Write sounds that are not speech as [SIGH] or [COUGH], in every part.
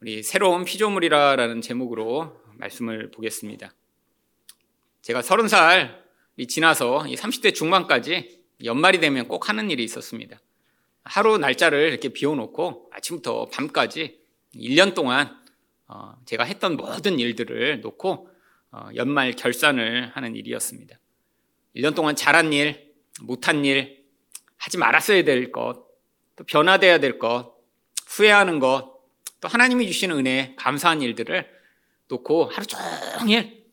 우리 새로운 피조물이라라는 제목으로 말씀을 보겠습니다. 제가 서른 살이 지나서 30대 중반까지 연말이 되면 꼭 하는 일이 있었습니다. 하루 날짜를 이렇게 비워놓고 아침부터 밤까지 1년 동안 어, 제가 했던 모든 일들을 놓고 어, 연말 결산을 하는 일이었습니다. 1년 동안 잘한 일, 못한 일, 하지 말았어야 될 것, 또 변화돼야 될 것, 후회하는 것, 또 하나님이 주시는 은혜, 감사한 일들을 놓고 하루 종일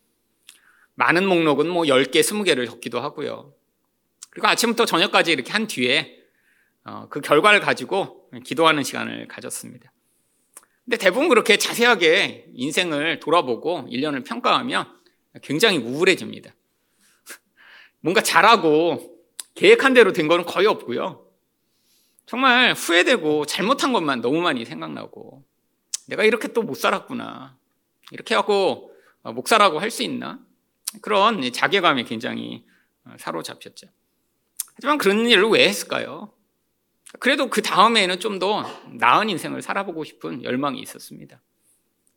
많은 목록은 뭐 10개, 20개를 적기도 하고요. 그리고 아침부터 저녁까지 이렇게 한 뒤에 어, 그 결과를 가지고 기도하는 시간을 가졌습니다. 근데 대부분 그렇게 자세하게 인생을 돌아보고 1년을 평가하면 굉장히 우울해집니다. [LAUGHS] 뭔가 잘하고 계획한 대로 된 거는 거의 없고요. 정말 후회되고 잘못한 것만 너무 많이 생각나고 내가 이렇게 또 못 살았구나. 이렇게 하고 어, 목사라고 할 수 있나? 그런 자괴감에 굉장히 어, 사로잡혔죠. 하지만 그런 일을 왜 했을까요? 그래도 그 다음에는 좀 더 나은 인생을 살아보고 싶은 열망이 있었습니다.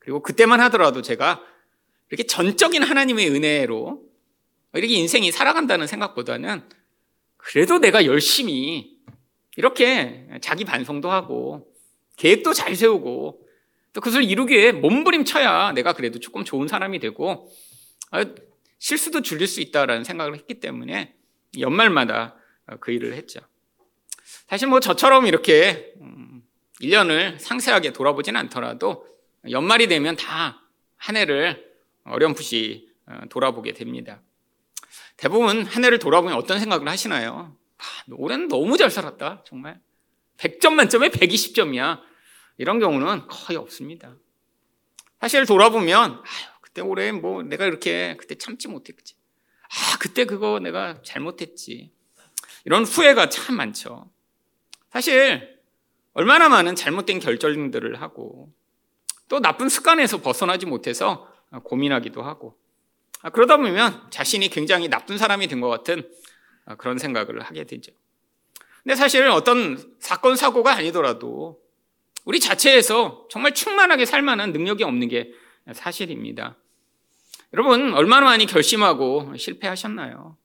그리고 그때만 하더라도 제가 이렇게 전적인 하나님의 은혜로 이렇게 인생이 살아간다는 생각보다는 그래도 내가 열심히 이렇게 자기 반성도 하고 계획도 잘 세우고 또 그것을 이루기 위해 몸부림쳐야 내가 그래도 조금 좋은 사람이 되고 아, 실수도 줄일 수 있다라는 생각을 했기 때문에 연말마다 그 일을 했죠. 사실 뭐 저처럼 이렇게 1년을 음, 상세하게 돌아보진 않더라도 연말이 되면 다 한 해를 어렴풋이 어, 돌아보게 됩니다. 대부분 한 해를 돌아보면 어떤 생각을 하시나요? 아, 올해는 너무 잘 살았다. 정말. 100점 만점에 120점이야. 이런 경우는 거의 없습니다. 사실 돌아보면 아유, 그때 올해 뭐 내가 이렇게 그때 참지 못했지. 아, 그때 그거 내가 잘못했지. 이런 후회가 참 많죠. 사실 얼마나 많은 잘못된 결정들을 하고 또 나쁜 습관에서 벗어나지 못해서 고민하기도 하고 그러다 보면 자신이 굉장히 나쁜 사람이 된 것 같은 그런 생각을 하게 되죠. 근데 사실 어떤 사건 사고가 아니더라도 우리 자체에서 정말 충만하게 살 만한 능력이 없는 게 사실입니다. 여러분 얼마나 많이 결심하고 실패하셨나요?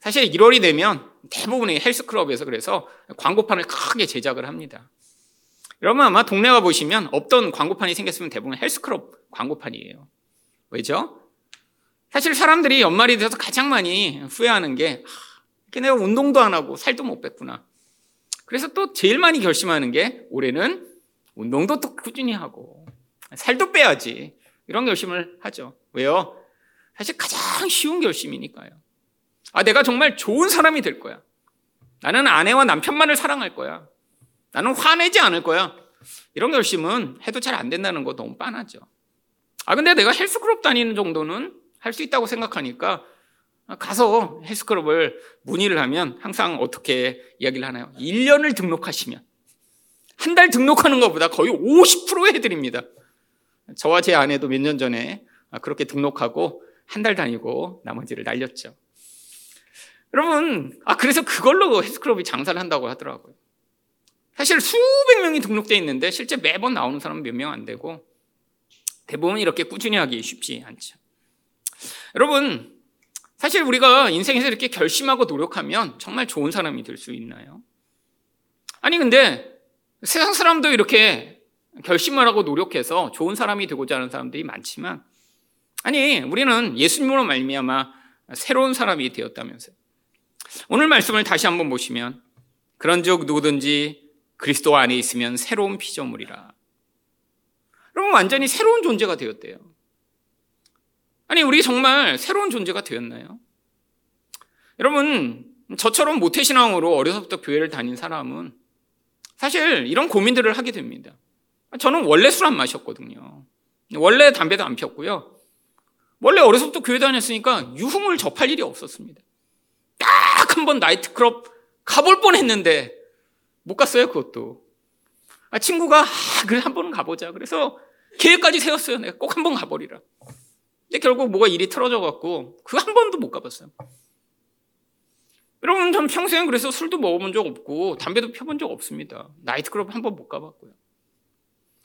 사실 1월이 되면 대부분의 헬스클럽에서 그래서 광고판을 크게 제작을 합니다. 여러분 아마 동네 가 보시면 없던 광고판이 생겼으면 대부분 헬스클럽 광고판이에요. 왜죠? 사실 사람들이 연말이 돼서 가장 많이 후회하는 게 아, 내가 운동도 안 하고 살도 못 뺐구나. 그래서 또 제일 많이 결심하는 게 올해는 운동도 또 꾸준히 하고 살도 빼야지 이런 결심을 하죠. 왜요? 사실 가장 쉬운 결심이니까요. 아, 내가 정말 좋은 사람이 될 거야. 나는 아내와 남편만을 사랑할 거야. 나는 화내지 않을 거야. 이런 결심은 해도 잘 안 된다는 거 너무 빤하죠. 아, 근데 내가 헬스클럽 다니는 정도는 할 수 있다고 생각하니까 가서 헬스클럽을 문의를 하면 항상 어떻게 이야기를 하나요? 1년을 등록하시면 한 달 등록하는 것보다 거의 50% 해드립니다. 저와 제 아내도 몇 년 전에 그렇게 등록하고 한 달 다니고 나머지를 날렸죠. 여러분, 아, 그래서 그걸로 헬스클럽이 장사를 한다고 하더라고요. 사실 수백 명이 등록되어 있는데 실제 매번 나오는 사람은 몇 명 안 되고 대부분 이렇게 꾸준히 하기 쉽지 않죠. 여러분, 사실 우리가 인생에서 이렇게 결심하고 노력하면 정말 좋은 사람이 될 수 있나요? 아니, 근데 세상 사람도 이렇게 결심을 하고 노력해서 좋은 사람이 되고자 하는 사람들이 많지만 아니, 우리는 예수님으로 말미암아 새로운 사람이 되었다면서요. 오늘 말씀을 다시 한번 보시면 그런즉 누구든지 그리스도 안에 있으면 새로운 피조물이라. 여러분 완전히 새로운 존재가 되었대요. 아니 우리 정말 새로운 존재가 되었나요? 여러분 저처럼 모태신앙으로 어려서부터 교회를 다닌 사람은 사실 이런 고민들을 하게 됩니다. 저는 원래 술 안 마셨거든요. 원래 담배도 안 폈고요. 원래 어려서부터 교회 다녔으니까 유흥을 접할 일이 없었습니다. 딱 한 번 나이트클럽 가볼 뻔 했는데 못 갔어요, 그것도. 아, 친구가, 아, 그래, 한 번은 가보자. 그래서 계획까지 세웠어요. 내가 꼭 한 번 가버리라. 근데 결국 뭐가 일이 틀어져갖고 그 한 번도 못 가봤어요. 여러분, 전 평생 그래서 술도 먹어본 적 없고 담배도 펴본 적 없습니다. 나이트클럽 한 번 못 가봤고요.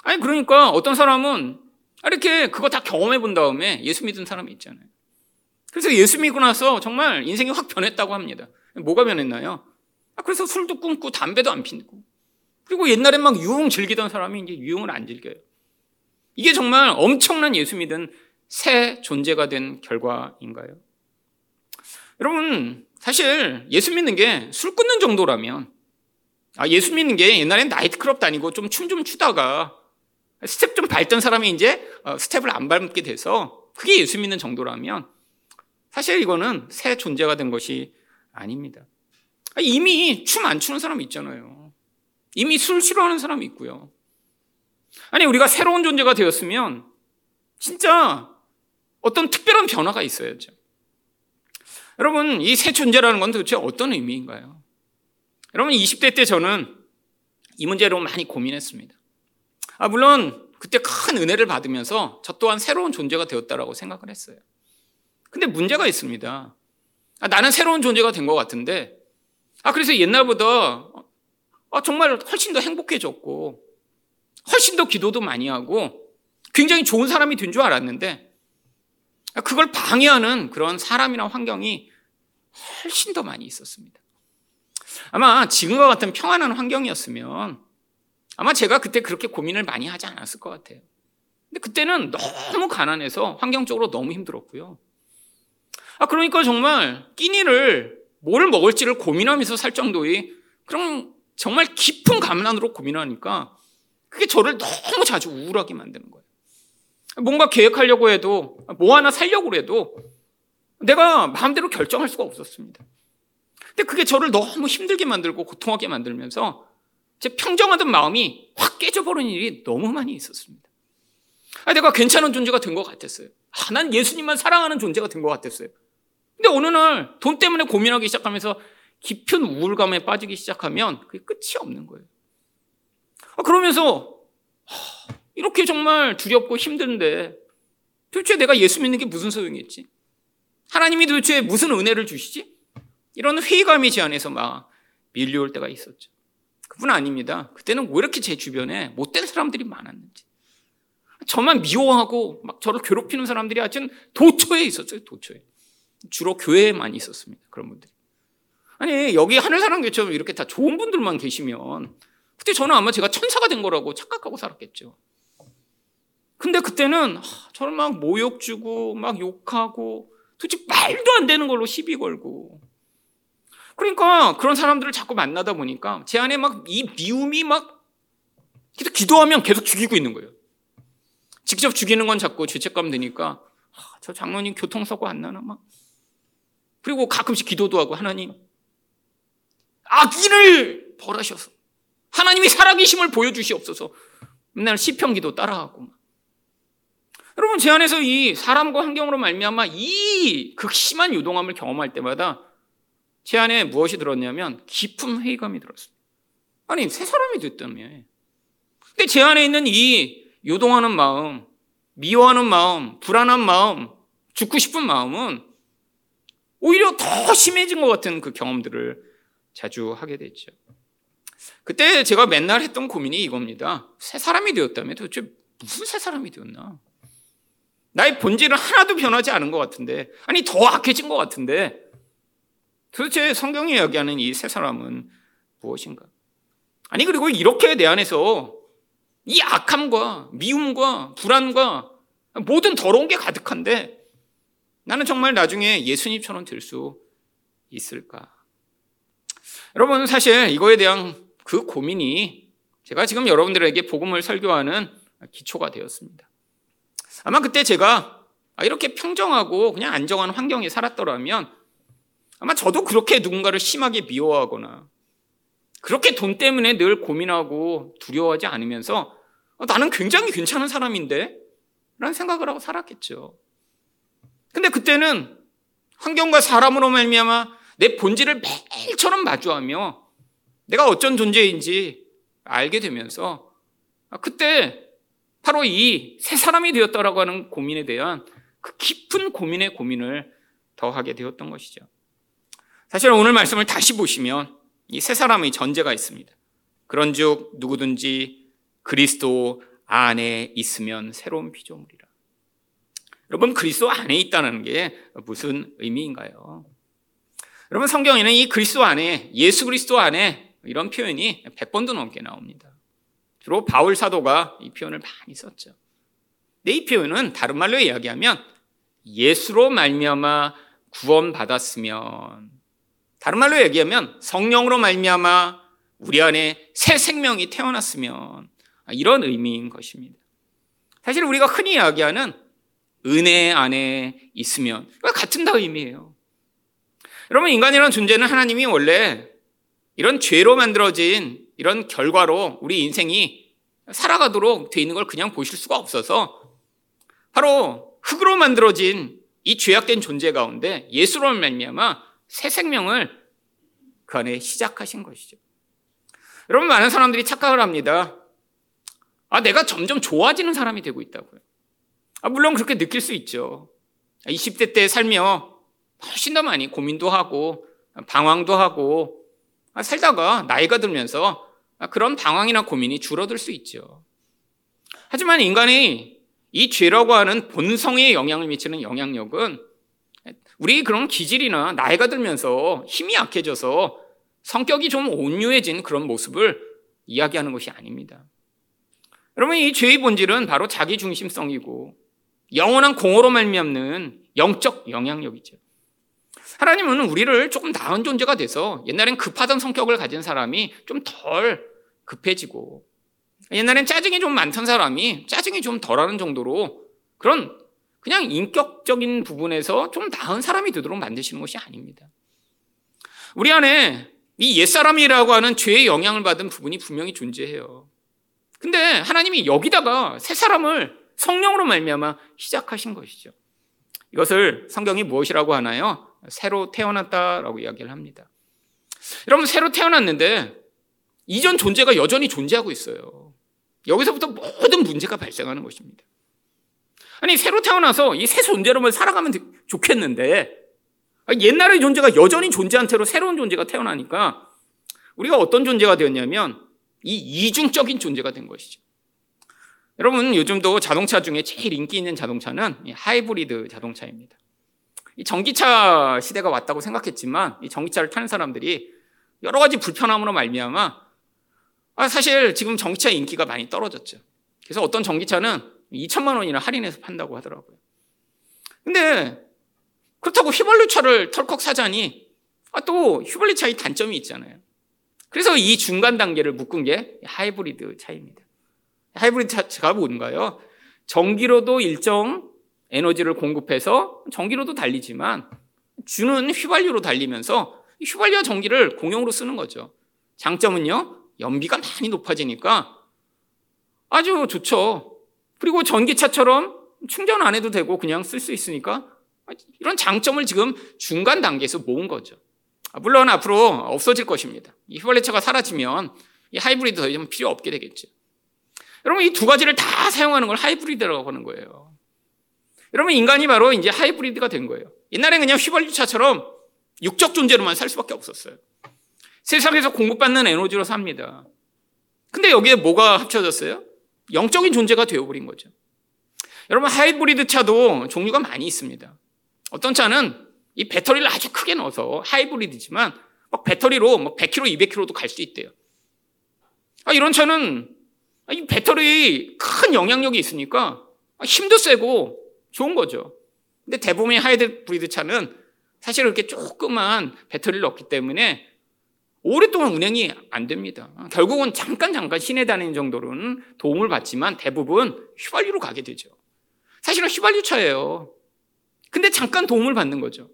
아니 그러니까 어떤 사람은 이렇게 그거 다 경험해 본 다음에 예수 믿은 사람이 있잖아요. 그래서 예수 믿고 나서 정말 인생이 확 변했다고 합니다. 뭐가 변했나요? 아, 그래서 술도 끊고 담배도 안 피고 그리고 옛날엔 막 유흥 즐기던 사람이 이제 유흥을 안 즐겨요. 이게 정말 엄청난 예수 믿은 새 존재가 된 결과인가요? 여러분, 사실 예수 믿는 게 술 끊는 정도라면, 아, 예수 믿는 게 옛날엔 나이트클럽 다니고 좀 춤좀 추다가 스텝 좀 밟던 사람이 이제 어, 스텝을 안 밟게 돼서 그게 예수 믿는 정도라면 사실 이거는 새 존재가 된 것이 아닙니다. 아, 이미 춤 안 추는 사람 있잖아요. 이미 술 싫어하는 사람이 있고요. 아니, 우리가 새로운 존재가 되었으면 진짜 어떤 특별한 변화가 있어야죠. 여러분, 이 새 존재라는 건 도대체 어떤 의미인가요? 여러분, 20대 때 저는 이 문제로 많이 고민했습니다. 아, 물론 그때 큰 은혜를 받으면서 저 또한 새로운 존재가 되었다라고 생각을 했어요. 근데 문제가 있습니다. 아, 나는 새로운 존재가 된 것 같은데, 아, 그래서 옛날보다 아, 정말 훨씬 더 행복해졌고, 훨씬 더 기도도 많이 하고, 굉장히 좋은 사람이 된 줄 알았는데, 그걸 방해하는 그런 사람이나 환경이 훨씬 더 많이 있었습니다. 아마 지금과 같은 평안한 환경이었으면 아마 제가 그때 그렇게 고민을 많이 하지 않았을 것 같아요. 근데 그때는 너무 가난해서 환경적으로 너무 힘들었고요. 아, 그러니까 정말 끼니를 뭘 먹을지를 고민하면서 살 정도의 그런 정말 깊은 감난으로 고민하니까 그게 저를 너무 자주 우울하게 만드는 거예요. 뭔가 계획하려고 해도 뭐 하나 살려고 해도 내가 마음대로 결정할 수가 없었습니다. 근데 그게 저를 너무 힘들게 만들고 고통하게 만들면서 제 평정하던 마음이 확 깨져버리는 일이 너무 많이 있었습니다. 아, 내가 괜찮은 존재가 된 것 같았어요. 아, 난 예수님만 사랑하는 존재가 된 것 같았어요. 근데 어느 날 돈 때문에 고민하기 시작하면서 깊은 우울감에 빠지기 시작하면 그게 끝이 없는 거예요. 아, 그러면서 이렇게 정말 두렵고 힘든데 도대체 내가 예수 믿는 게 무슨 소용이 있지? 하나님이 도대체 무슨 은혜를 주시지? 이런 회의감이 제 안에서 막 밀려올 때가 있었죠. 그뿐 아닙니다. 그때는 왜 이렇게 제 주변에 못된 사람들이 많았는지. 저만 미워하고 막 저를 괴롭히는 사람들이 아주 도처에 있었어요, 도처에. 주로 교회에 많이 있었습니다. 그런 분들이. 아니, 여기 하늘사랑교처럼 이렇게 다 좋은 분들만 계시면 그때 저는 아마 제가 천사가 된 거라고 착각하고 살았겠죠. 근데 그때는 저를 막 모욕 주고 막 욕하고 도대체 말도 안 되는 걸로 시비 걸고 그러니까 그런 사람들을 자꾸 만나다 보니까 제 안에 막 이 미움이 막 계속 기도하면 계속 죽이고 있는 거예요. 직접 죽이는 건 자꾸 죄책감 드니까 아, 저 장로님 교통사고 안 나나 막 그리고 가끔씩 기도도 하고 하나님 악인을 벌하셔서 하나님이 살아계심을 보여주시옵소서 맨날 시평기도 따라하고 막. 여러분 제 안에서 이 사람과 환경으로 말미암아 이 극심한 유동함을 경험할 때마다 제 안에 무엇이 들었냐면 깊은 회의감이 들었어요. 아니 새 사람이 됐다며. 근데 제 안에 있는 이 요동하는 마음, 미워하는 마음, 불안한 마음, 죽고 싶은 마음은 오히려 더 심해진 것 같은 그 경험들을 자주 하게 됐죠. 그때 제가 맨날 했던 고민이 이겁니다. 새 사람이 되었다면 도대체 무슨 새 사람이 되었나? 나의 본질은 하나도 변하지 않은 것 같은데, 아니, 더 악해진 것 같은데, 도대체 성경이 이야기하는 이 세 사람은 무엇인가? 아니, 그리고 이렇게 내 안에서 이 악함과 미움과 불안과 모든 더러운 게 가득한데 나는 정말 나중에 예수님처럼 될 수 있을까? 여러분, 사실 이거에 대한 그 고민이 제가 지금 여러분들에게 복음을 설교하는 기초가 되었습니다. 아마 그때 제가 이렇게 평정하고 그냥 안정한 환경에 살았더라면 아마 저도 그렇게 누군가를 심하게 미워하거나 그렇게 돈 때문에 늘 고민하고 두려워하지 않으면서 어, 나는 굉장히 괜찮은 사람인데? 라는 생각을 하고 살았겠죠. 근데 그때는 환경과 사람으로 말미암아 내 본질을 매일처럼 마주하며 내가 어쩐 존재인지 알게 되면서 아, 그때 바로 이 새 사람이 되었다라고 하는 고민에 대한 그 깊은 고민의 고민을 더하게 되었던 것이죠. 사실 오늘 말씀을 다시 보시면 이세 사람의 전제가 있습니다. 그런즉 누구든지 그리스도 안에 있으면 새로운 피조물이라. 여러분 그리스도 안에 있다는 게 무슨 의미인가요? 여러분 성경에는 이 그리스도 안에 예수 그리스도 안에 이런 표현이 100번도 넘게 나옵니다. 주로 바울 사도가 이 표현을 많이 썼죠. 근데 이 표현은 다른 말로 이야기하면 예수로 말미암아 구원받았으면 다른 말로 얘기하면 성령으로 말미암아 우리 안에 새 생명이 태어났으면 이런 의미인 것입니다. 사실 우리가 흔히 이야기하는 은혜 안에 있으면 같은 다 의미예요. 여러분 인간이라는 존재는 하나님이 원래 이런 죄로 만들어진 이런 결과로 우리 인생이 살아가도록 돼 있는 걸 그냥 보실 수가 없어서 바로 흙으로 만들어진 이 죄악된 존재 가운데 예수로 말미암아 새 생명을 그 안에 시작하신 것이죠. 여러분 많은 사람들이 착각을 합니다. 아 내가 점점 좋아지는 사람이 되고 있다고요. 아, 물론 그렇게 느낄 수 있죠. 20대 때 살며 훨씬 더 많이 고민도 하고 방황도 하고 아, 살다가 나이가 들면서 그런 방황이나 고민이 줄어들 수 있죠. 하지만 인간이 이 죄라고 하는 본성에 영향을 미치는 영향력은 우리 그런 기질이나 나이가 들면서 힘이 약해져서 성격이 좀 온유해진 그런 모습을 이야기하는 것이 아닙니다. 여러분 이 죄의 본질은 바로 자기 중심성이고 영원한 공허로 말미암는 영적 영향력이죠. 하나님은 우리를 조금 나은 존재가 돼서 옛날엔 급하던 성격을 가진 사람이 좀 덜 급해지고 옛날엔 짜증이 좀 많던 사람이 짜증이 좀 덜하는 정도로 그런 그냥 인격적인 부분에서 좀 나은 사람이 되도록 만드시는 것이 아닙니다. 우리 안에 이 옛사람이라고 하는 죄의 영향을 받은 부분이 분명히 존재해요. 근데 하나님이 여기다가 새 사람을 성령으로 말미암아 시작하신 것이죠. 이것을 성경이 무엇이라고 하나요? 새로 태어났다라고 이야기를 합니다. 여러분 새로 태어났는데 이전 존재가 여전히 존재하고 있어요. 여기서부터 모든 문제가 발생하는 것입니다. 아니 새로 태어나서 이 새 존재로만 살아가면 좋겠는데 옛날의 존재가 여전히 존재한 채로 새로운 존재가 태어나니까 우리가 어떤 존재가 되었냐면 이 이중적인 존재가 된 것이죠. 여러분 요즘도 자동차 중에 제일 인기 있는 자동차는 하이브리드 자동차입니다. 이 전기차 시대가 왔다고 생각했지만 이 전기차를 타는 사람들이 여러 가지 불편함으로 말미암아 아, 사실 지금 전기차 인기가 많이 떨어졌죠. 그래서 어떤 전기차는 2천만 원이나 할인해서 판다고 하더라고요. 근데 그렇다고 휘발유 차를 털컥 사자니 아, 또 휘발유 차의 단점이 있잖아요. 그래서 이 중간 단계를 묶은 게 하이브리드 차입니다. 하이브리드 차가 뭔가요? 전기로도 일정 에너지를 공급해서 전기로도 달리지만 주는 휘발유로 달리면서 휘발유와 전기를 공용으로 쓰는 거죠. 장점은요, 연비가 많이 높아지니까 아주 좋죠. 그리고 전기차처럼 충전 안 해도 되고 그냥 쓸 수 있으니까 이런 장점을 지금 중간 단계에서 모은 거죠. 아, 물론 앞으로 없어질 것입니다. 이 휘발유차가 사라지면 이 하이브리드 더 이상 필요 없게 되겠죠. 여러분 이 두 가지를 다 사용하는 걸 하이브리드라고 하는 거예요. 여러분 인간이 바로 이제 하이브리드가 된 거예요. 옛날에 그냥 휘발유차처럼 육적 존재로만 살 수밖에 없었어요. 세상에서 공급받는 에너지로 삽니다. 근데 여기에 뭐가 합쳐졌어요? 영적인 존재가 되어버린 거죠. 여러분 하이브리드 차도 종류가 많이 있습니다. 어떤 차는 이 배터리를 아주 크게 넣어서 하이브리드지만 막 배터리로 막 100km, 200km도 갈 수 있대요. 아, 이런 차는 이 배터리 큰 영향력이 있으니까 힘도 세고 좋은 거죠. 근데 대부분의 하이브리드 차는 사실 그렇게 조그만 배터리를 넣기 때문에 오랫동안 운행이 안 됩니다. 결국은 잠깐 잠깐 시내 다니는 정도로는 도움을 받지만 대부분 휘발유로 가게 되죠. 사실은 휘발유 차예요. 근데 잠깐 도움을 받는 거죠.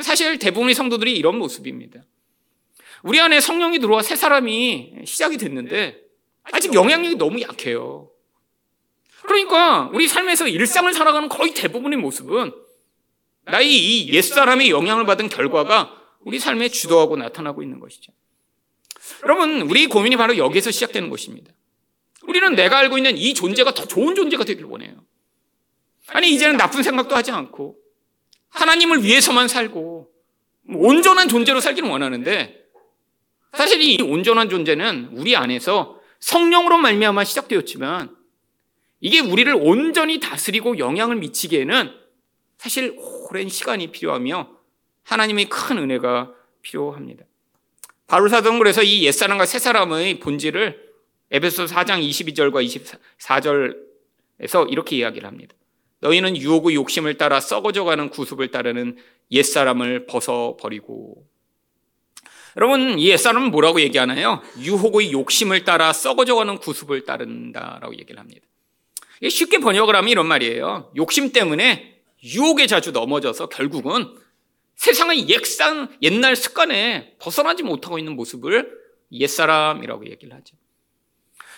사실 대부분의 성도들이 이런 모습입니다. 우리 안에 성령이 들어와 새 사람이 시작이 됐는데 아직 영향력이 너무 약해요. 그러니까 우리 삶에서 일상을 살아가는 거의 대부분의 모습은 나의 이 옛사람의 영향을 받은 결과가 우리 삶에 주도하고 나타나고 있는 것이죠. 여러분, 우리 고민이 바로 여기에서 시작되는 것입니다. 우리는 내가 알고 있는 이 존재가 더 좋은 존재가 되길 원해요. 아니, 이제는 나쁜 생각도 하지 않고, 하나님을 위해서만 살고, 온전한 존재로 살기를 원하는데, 사실 이 온전한 존재는 우리 안에서 성령으로 말미암아 시작되었지만, 이게 우리를 온전히 다스리고 영향을 미치기에는 사실 오랜 시간이 필요하며 하나님의 큰 은혜가 필요합니다. 바울 사도는 그래서 이 옛사람과 새사람의 본질을 에베소 4장 22절과 24절에서 이렇게 이야기를 합니다. 너희는 유혹의 욕심을 따라 썩어져가는 구습을 따르는 옛사람을 벗어버리고 여러분 이 옛사람은 뭐라고 얘기하나요? 유혹의 욕심을 따라 썩어져가는 구습을 따른다라고 얘기를 합니다. 쉽게 번역을 하면 이런 말이에요. 욕심 때문에 유혹에 자주 넘어져서 결국은 세상의 옛상, 옛날 습관에 벗어나지 못하고 있는 모습을 옛사람이라고 얘기를 하죠.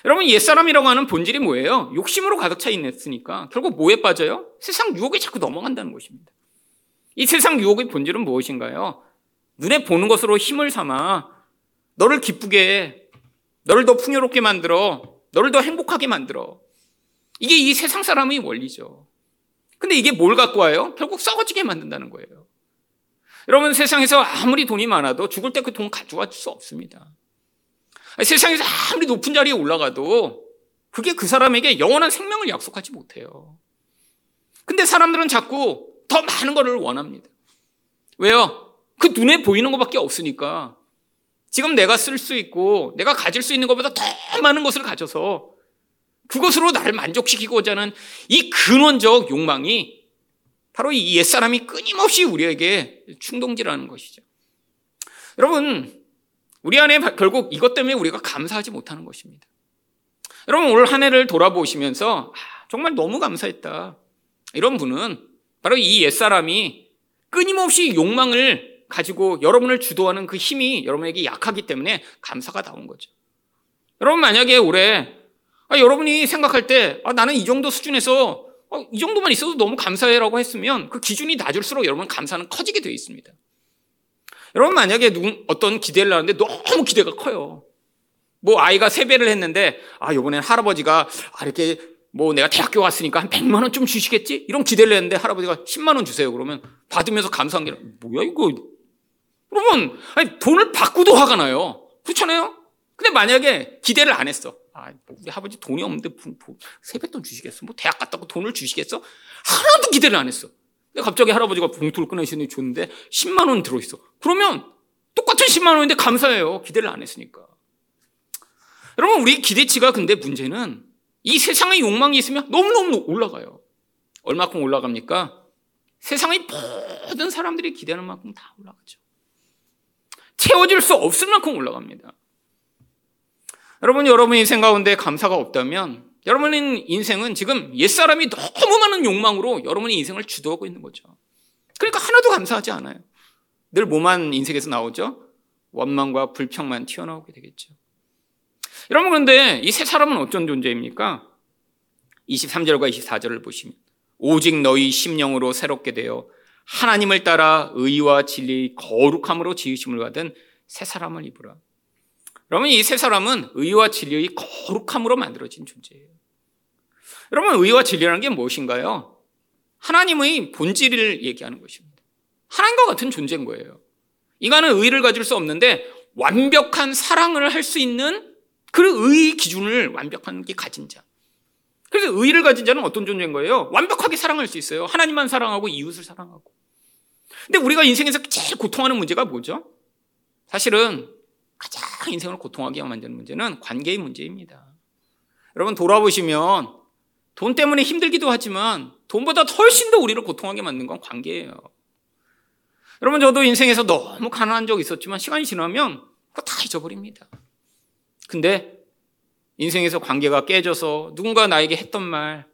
여러분, 옛사람이라고 하는 본질이 뭐예요? 욕심으로 가득 차 있으니까 결국 뭐에 빠져요? 세상 유혹에 자꾸 넘어간다는 것입니다. 이 세상 유혹의 본질은 무엇인가요? 눈에 보는 것으로 힘을 삼아 너를 기쁘게, 너를 더 풍요롭게 만들어, 너를 더 행복하게 만들어. 이게 이 세상 사람의 원리죠. 근데 이게 뭘 갖고 와요? 결국 썩어지게 만든다는 거예요. 여러분 세상에서 아무리 돈이 많아도 죽을 때 그 돈 가져갈 수 없습니다. 세상에서 아무리 높은 자리에 올라가도 그게 그 사람에게 영원한 생명을 약속하지 못해요. 근데 사람들은 자꾸 더 많은 것을 원합니다. 왜요? 그 눈에 보이는 것밖에 없으니까. 지금 내가 쓸 수 있고 내가 가질 수 있는 것보다 더 많은 것을 가져서 그것으로 나를 만족시키고자 하는 이 근원적 욕망이 바로 이 옛사람이 끊임없이 우리에게 충동질하는 것이죠. 여러분, 우리 안에 결국 이것 때문에 우리가 감사하지 못하는 것입니다. 여러분, 올 한 해를 돌아보시면서 아, 정말 너무 감사했다. 이런 분은 바로 이 옛사람이 끊임없이 욕망을 가지고 여러분을 주도하는 그 힘이 여러분에게 약하기 때문에 감사가 나온 거죠. 여러분, 만약에 올해 아, 여러분이 생각할 때 아, 나는 이 정도 수준에서 어, 이 정도만 있어도 너무 감사해라고 했으면 그 기준이 낮을수록 여러분 감사는 커지게 되어 있습니다. 여러분 만약에 누군 어떤 기대를 하는데 너무 기대가 커요. 뭐 아이가 세배를 했는데 아 이번엔 할아버지가 아, 이렇게 뭐 내가 대학교 갔으니까 한 100만 원 좀 주시겠지? 이런 기대를 했는데 할아버지가 10만 원 주세요. 그러면 받으면서 감사한 게 뭐야 이거? 그러면 아니 돈을 받고도 화가 나요. 그렇잖아요? 근데 만약에 기대를 안 했어. 아, 뭐 우리 아버지 돈이 없는데 뭐 세뱃돈 주시겠어? 뭐 대학 갔다고 돈을 주시겠어? 하나도 기대를 안 했어. 근데 갑자기 할아버지가 봉투를 꺼내시니 줬는데 10만 원 들어있어. 그러면 똑같은 10만 원인데 감사해요. 기대를 안 했으니까. 여러분, 우리 기대치가 근데 문제는 이 세상의 욕망이 있으면 너무너무 올라가요. 얼마큼 올라갑니까? 세상의 모든 사람들이 기대하는 만큼 다 올라가죠. 채워질 수 없을 만큼 올라갑니다. 여러분, 여러분 인생 가운데 감사가 없다면 여러분의 인생은 지금 옛사람이 너무 많은 욕망으로 여러분의 인생을 주도하고 있는 거죠. 그러니까 하나도 감사하지 않아요. 늘 뭐만 인생에서 나오죠? 원망과 불평만 튀어나오게 되겠죠. 여러분, 그런데 이 세 사람은 어떤 존재입니까? 23절과 24절을 보시면 오직 너희 심령으로 새롭게 되어 하나님을 따라 의와 진리 거룩함으로 지으심을 받은 새 사람을 입으라. 여러분 이 세 사람은 의와 진리의 거룩함으로 만들어진 존재예요. 여러분 의와 진리라는 게 무엇인가요? 하나님의 본질을 얘기하는 것입니다. 하나님과 같은 존재인 거예요. 인간은 의를 가질 수 없는데 완벽한 사랑을 할 수 있는 그의 기준을 완벽한 게 가진 자. 그래서 의를 가진 자는 어떤 존재인 거예요? 완벽하게 사랑할 수 있어요. 하나님만 사랑하고 이웃을 사랑하고. 근데 우리가 인생에서 제일 고통하는 문제가 뭐죠? 사실은 인생을 고통하게 만드는 문제는 관계의 문제입니다. 여러분 돌아보시면 돈 때문에 힘들기도 하지만 돈보다 훨씬 더 우리를 고통하게 만든 건 관계예요. 여러분 저도 인생에서 너무 가난한 적 있었지만 시간이 지나면 그거 다 잊어버립니다. 근데 인생에서 관계가 깨져서 누군가 나에게 했던 말,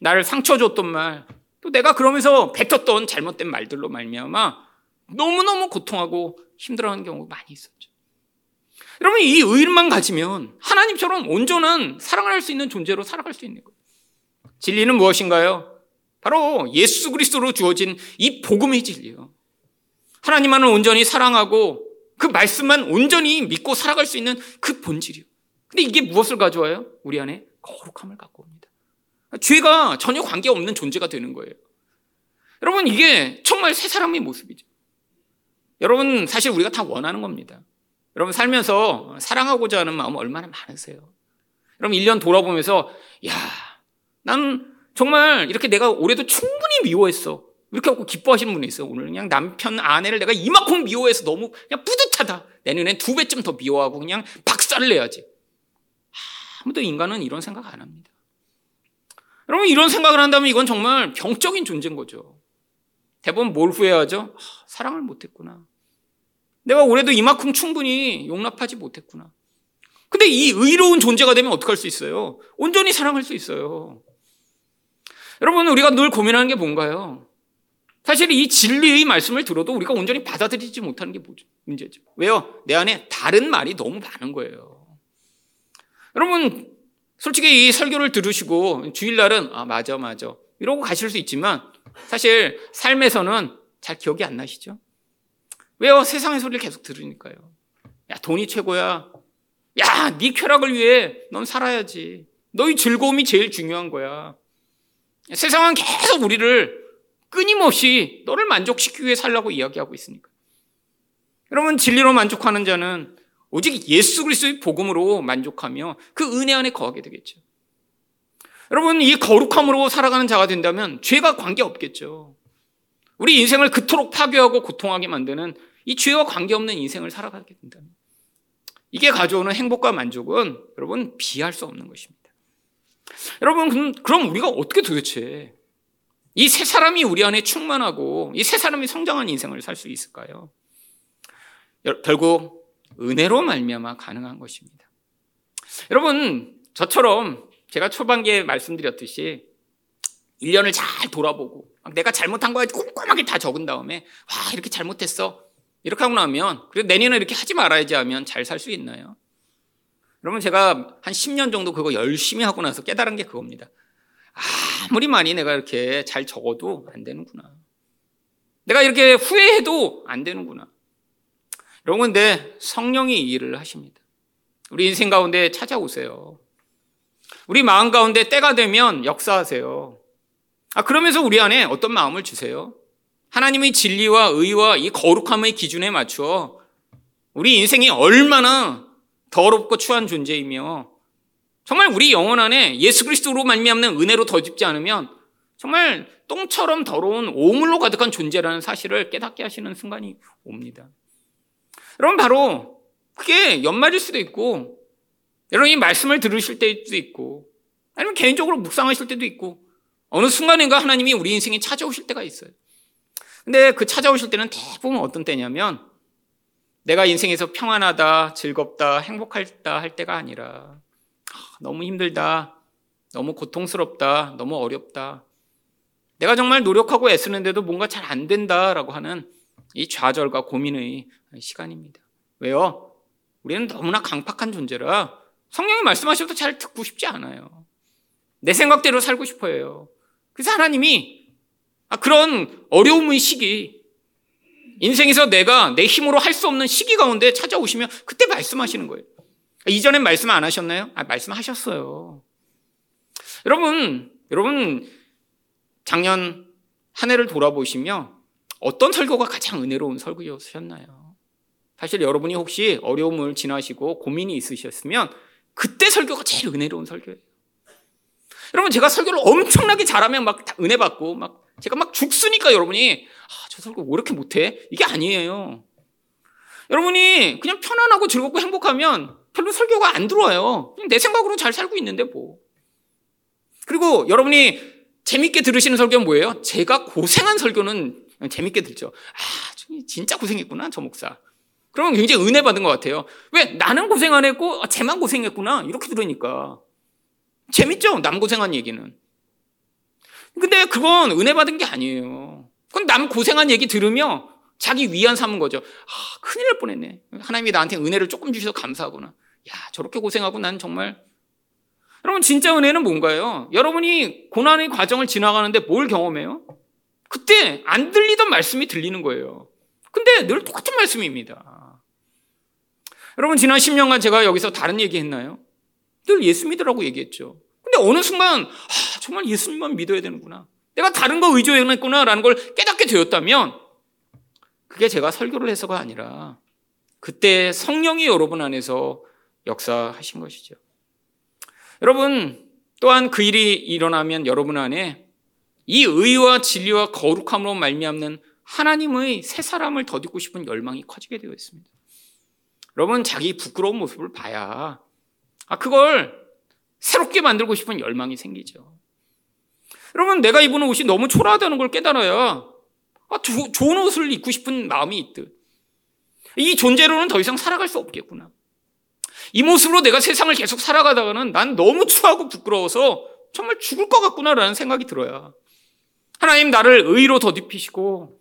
나를 상처 줬던 말, 또 내가 그러면서 뱉었던 잘못된 말들로 말미암아 너무너무 고통하고 힘들어하는 경우가 많이 있었죠. 여러분 이 의만 가지면 하나님처럼 온전한 사랑을 할 수 있는 존재로 살아갈 수 있는 거예요. 진리는 무엇인가요? 바로 예수 그리스도로 주어진 이 복음의 진리요. 하나님만을 온전히 사랑하고 그 말씀만 온전히 믿고 살아갈 수 있는 그 본질이요. 근데 이게 무엇을 가져와요? 우리 안에 거룩함을 갖고 옵니다. 죄가 전혀 관계없는 존재가 되는 거예요. 여러분 이게 정말 새 사람의 모습이죠. 여러분 사실 우리가 다 원하는 겁니다. 여러분 살면서 사랑하고자 하는 마음 얼마나 많으세요? 여러분 1년 돌아보면서 야 나는 정말 이렇게 내가 올해도 충분히 미워했어. 이렇게 하고 기뻐하시는 분이 있어요. 오늘 그냥 남편, 아내를 내가 이만큼 미워해서 너무 그냥 뿌듯하다. 내년엔 두 배쯤 더 미워하고 그냥 박살을 내야지. 아무도 인간은 이런 생각 안 합니다. 여러분, 이런 생각을 한다면 이건 정말 병적인 존재인 거죠. 대부분 뭘 후회하죠? 아, 사랑을 못했구나. 내가 올해도 이만큼 충분히 용납하지 못했구나. 근데 이 의로운 존재가 되면 어떡할 수 있어요? 온전히 사랑할 수 있어요. 여러분, 우리가 늘 고민하는 게 뭔가요? 사실 이 진리의 말씀을 들어도 우리가 온전히 받아들이지 못하는 게 뭐죠? 문제죠. 왜요? 내 안에 다른 말이 너무 많은 거예요. 여러분, 솔직히 이 설교를 들으시고 주일날은 아, 맞아, 맞아. 이러고 가실 수 있지만 사실 삶에서는 잘 기억이 안 나시죠? 왜요? 세상의 소리를 계속 들으니까요. 야, 돈이 최고야. 야, 네 쾌락을 위해 넌 살아야지. 너의 즐거움이 제일 중요한 거야. 세상은 계속 우리를 끊임없이 너를 만족시키기 위해 살라고 이야기하고 있으니까. 여러분, 진리로 만족하는 자는 오직 예수 그리스도의 복음으로 만족하며 그 은혜 안에 거하게 되겠죠. 여러분, 이 거룩함으로 살아가는 자가 된다면 죄가 관계 없겠죠. 우리 인생을 그토록 파괴하고 고통하게 만드는 이 죄와 관계없는 인생을 살아가게 된다면 이게 가져오는 행복과 만족은 여러분 비할 수 없는 것입니다. 여러분, 그럼 우리가 어떻게 도대체 이 세 사람이 우리 안에 충만하고 이 세 사람이 성장한 인생을 살 수 있을까요? 결국 은혜로 말미암아 가능한 것입니다. 여러분, 저처럼 제가 초반기에 말씀드렸듯이 1년을 잘 돌아보고 내가 잘못한 거 꼼꼼하게 다 적은 다음에 와 이렇게 잘못했어 이렇게 하고 나면 그래도 내년에 이렇게 하지 말아야지 하면 잘 살 수 있나요? 여러분 제가 한 10년 정도 그거 열심히 하고 나서 깨달은 게 그겁니다. 아무리 많이 내가 이렇게 잘 적어도 안 되는구나. 내가 이렇게 후회해도 안 되는구나. 여러분 근데 성령이 이 일을 하십니다. 우리 인생 가운데 찾아오세요. 우리 마음 가운데 때가 되면 역사하세요. 아, 그러면서 우리 안에 어떤 마음을 주세요? 하나님의 진리와 의와 이 거룩함의 기준에 맞추어 우리 인생이 얼마나 더럽고 추한 존재이며 정말 우리 영혼 안에 예수 그리스도로 말미암는 은혜로 더 짚지 않으면 정말 똥처럼 더러운 오물로 가득한 존재라는 사실을 깨닫게 하시는 순간이 옵니다. 여러분 바로 그게 연말일 수도 있고 여러분 이 말씀을 들으실 때도 있고 아니면 개인적으로 묵상하실 때도 있고 어느 순간인가 하나님이 우리 인생에 찾아오실 때가 있어요. 근데 그 찾아오실 때는 대부분 어떤 때냐면 내가 인생에서 평안하다, 즐겁다, 행복하다 할 때가 아니라 너무 힘들다, 너무 고통스럽다, 너무 어렵다. 내가 정말 노력하고 애쓰는데도 뭔가 잘 안 된다라고 하는 이 좌절과 고민의 시간입니다. 왜요? 우리는 너무나 강팍한 존재라 성령이 말씀하셔도 잘 듣고 싶지 않아요. 내 생각대로 살고 싶어요. 그래서 하나님이 아, 그런 어려움의 시기, 인생에서 내가 내 힘으로 할 수 없는 시기 가운데 찾아오시면 그때 말씀하시는 거예요. 이전엔 말씀 안 하셨나요? 아, 말씀하셨어요. 여러분, 여러분, 작년 한 해를 돌아보시며 어떤 설교가 가장 은혜로운 설교였나요? 사실 여러분이 혹시 어려움을 지나시고 고민이 있으셨으면 그때 설교가 제일 은혜로운 설교예요. 여러분 제가 설교를 엄청나게 잘하면 막 은혜 받고 막 제가 막 죽쓰니까 여러분이 아, 저 설교 왜 이렇게 못해? 이게 아니에요. 여러분이 그냥 편안하고 즐겁고 행복하면 별로 설교가 안 들어와요. 내 생각으로 잘 살고 있는데 뭐. 그리고 여러분이 재밌게 들으시는 설교는 뭐예요? 제가 고생한 설교는 재밌게 들죠. 아, 진짜 고생했구나, 저 목사. 그러면 굉장히 은혜 받은 것 같아요. 왜? 나는 고생 안 했고, 아, 쟤만 고생했구나. 이렇게 들으니까. 재밌죠? 남 고생한 얘기는. 근데 그건 은혜 받은 게 아니에요. 그건 남 고생한 얘기 들으며 자기 위안 삼은 거죠. 아, 큰일 날 뻔했네. 하나님이 나한테 은혜를 조금 주셔서 감사하구나. 야, 저렇게 고생하고 난 정말. 여러분, 진짜 은혜는 뭔가요? 여러분이 고난의 과정을 지나가는데 뭘 경험해요? 그때 안 들리던 말씀이 들리는 거예요. 근데 늘 똑같은 말씀입니다. 여러분, 지난 10년간 제가 여기서 다른 얘기 했나요? 늘 예수 믿으라고 얘기했죠. 근데 어느 순간 아, 정말 예수님만 믿어야 되는구나. 내가 다른 거 의존했구나라는 걸 깨닫게 되었다면 그게 제가 설교를 해서가 아니라 그때 성령이 여러분 안에서 역사하신 것이죠. 여러분 또한 그 일이 일어나면 여러분 안에 이 의와 진리와 거룩함으로 말미암는 하나님의 새 사람을 덧입고 싶은 열망이 커지게 되어 있습니다. 여러분 자기 부끄러운 모습을 봐야 아 그걸 새롭게 만들고 싶은 열망이 생기죠. 여러분 내가 입은 옷이 너무 초라하다는 걸 깨달아야 아, 조, 좋은 옷을 입고 싶은 마음이 있듯 이 존재로는 더 이상 살아갈 수 없겠구나. 이 모습으로 내가 세상을 계속 살아가다가는 난 너무 추하고 부끄러워서 정말 죽을 것 같구나라는 생각이 들어야 하나님 나를 의로 덧입히시고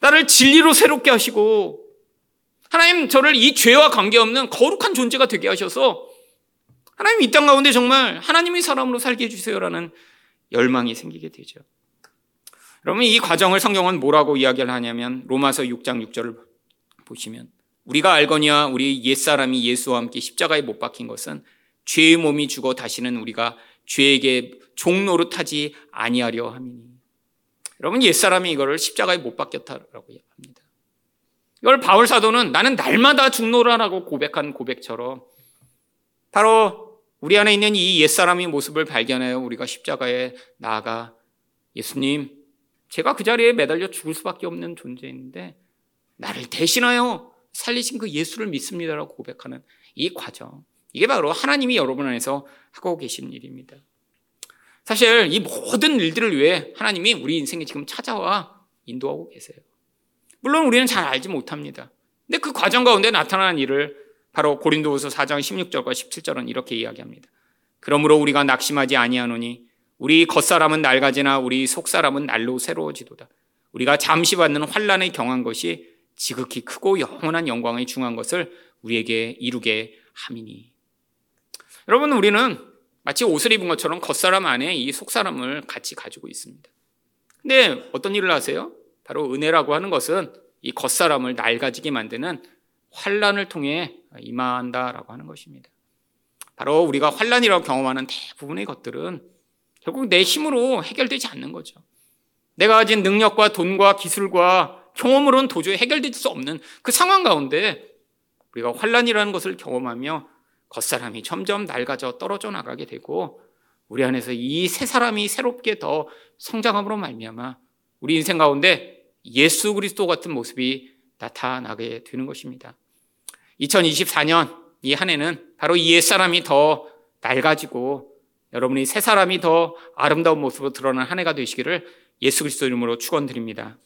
나를 진리로 새롭게 하시고 하나님 저를 이 죄와 관계없는 거룩한 존재가 되게 하셔서 하나님 이 땅 가운데 정말 하나님의 사람으로 살게 해주세요라는 열망이 생기게 되죠. 여러분 이 과정을 성경은 뭐라고 이야기를 하냐면 로마서 6장 6절을 보시면 우리가 알거니와 우리 옛사람이 예수와 함께 십자가에 못 박힌 것은 죄의 몸이 죽어 다시는 우리가 죄에게 종노릇 하지 아니하려 함이니 여러분 옛사람이 이거를 십자가에 못 박혔다라고 합니다. 이걸 바울 사도는 나는 날마다 죽노라라고 고백한 고백처럼 바로 우리 안에 있는 이 옛사람의 모습을 발견하여 우리가 십자가에 나아가 예수님 제가 그 자리에 매달려 죽을 수밖에 없는 존재인데 나를 대신하여 살리신 그 예수를 믿습니다라고 고백하는 이 과정. 이게 바로 하나님이 여러분 안에서 하고 계신 일입니다. 사실 이 모든 일들을 위해 하나님이 우리 인생에 지금 찾아와 인도하고 계세요. 물론 우리는 잘 알지 못합니다. 근데 그 과정 가운데 나타나는 일을 바로 고린도후서 4장 16절과 17절은 이렇게 이야기합니다. 그러므로 우리가 낙심하지 아니하노니 우리 겉사람은 낡아지나 우리 속사람은 날로 새로워지도다. 우리가 잠시 받는 환란에 경한 것이 지극히 크고 영원한 영광에 중한 것을 우리에게 이루게 함이니. 여러분 우리는 마치 옷을 입은 것처럼 겉사람 안에 이 속사람을 같이 가지고 있습니다. 근데 어떤 일을 하세요? 바로 은혜라고 하는 것은 이 겉사람을 낡아지게 만드는 환란을 통해 임한다라고 하는 것입니다. 바로 우리가 환란이라고 경험하는 대부분의 것들은 결국 내 힘으로 해결되지 않는 거죠. 내가 가진 능력과 돈과 기술과 경험으로는 도저히 해결될 수 없는 그 상황 가운데 우리가 환란이라는 것을 경험하며 겉사람이 점점 낡아져 떨어져 나가게 되고 우리 안에서 이새 사람이 새롭게 더 성장함으로 말미암아 우리 인생 가운데 예수 그리스도 같은 모습이 나타나게 되는 것입니다. 2024년 이 한 해는 바로 이 옛사람이 더 낡아지고 여러분이 새 사람이 더 아름다운 모습으로 드러난 한 해가 되시기를 예수 그리스도 이름으로 축원드립니다.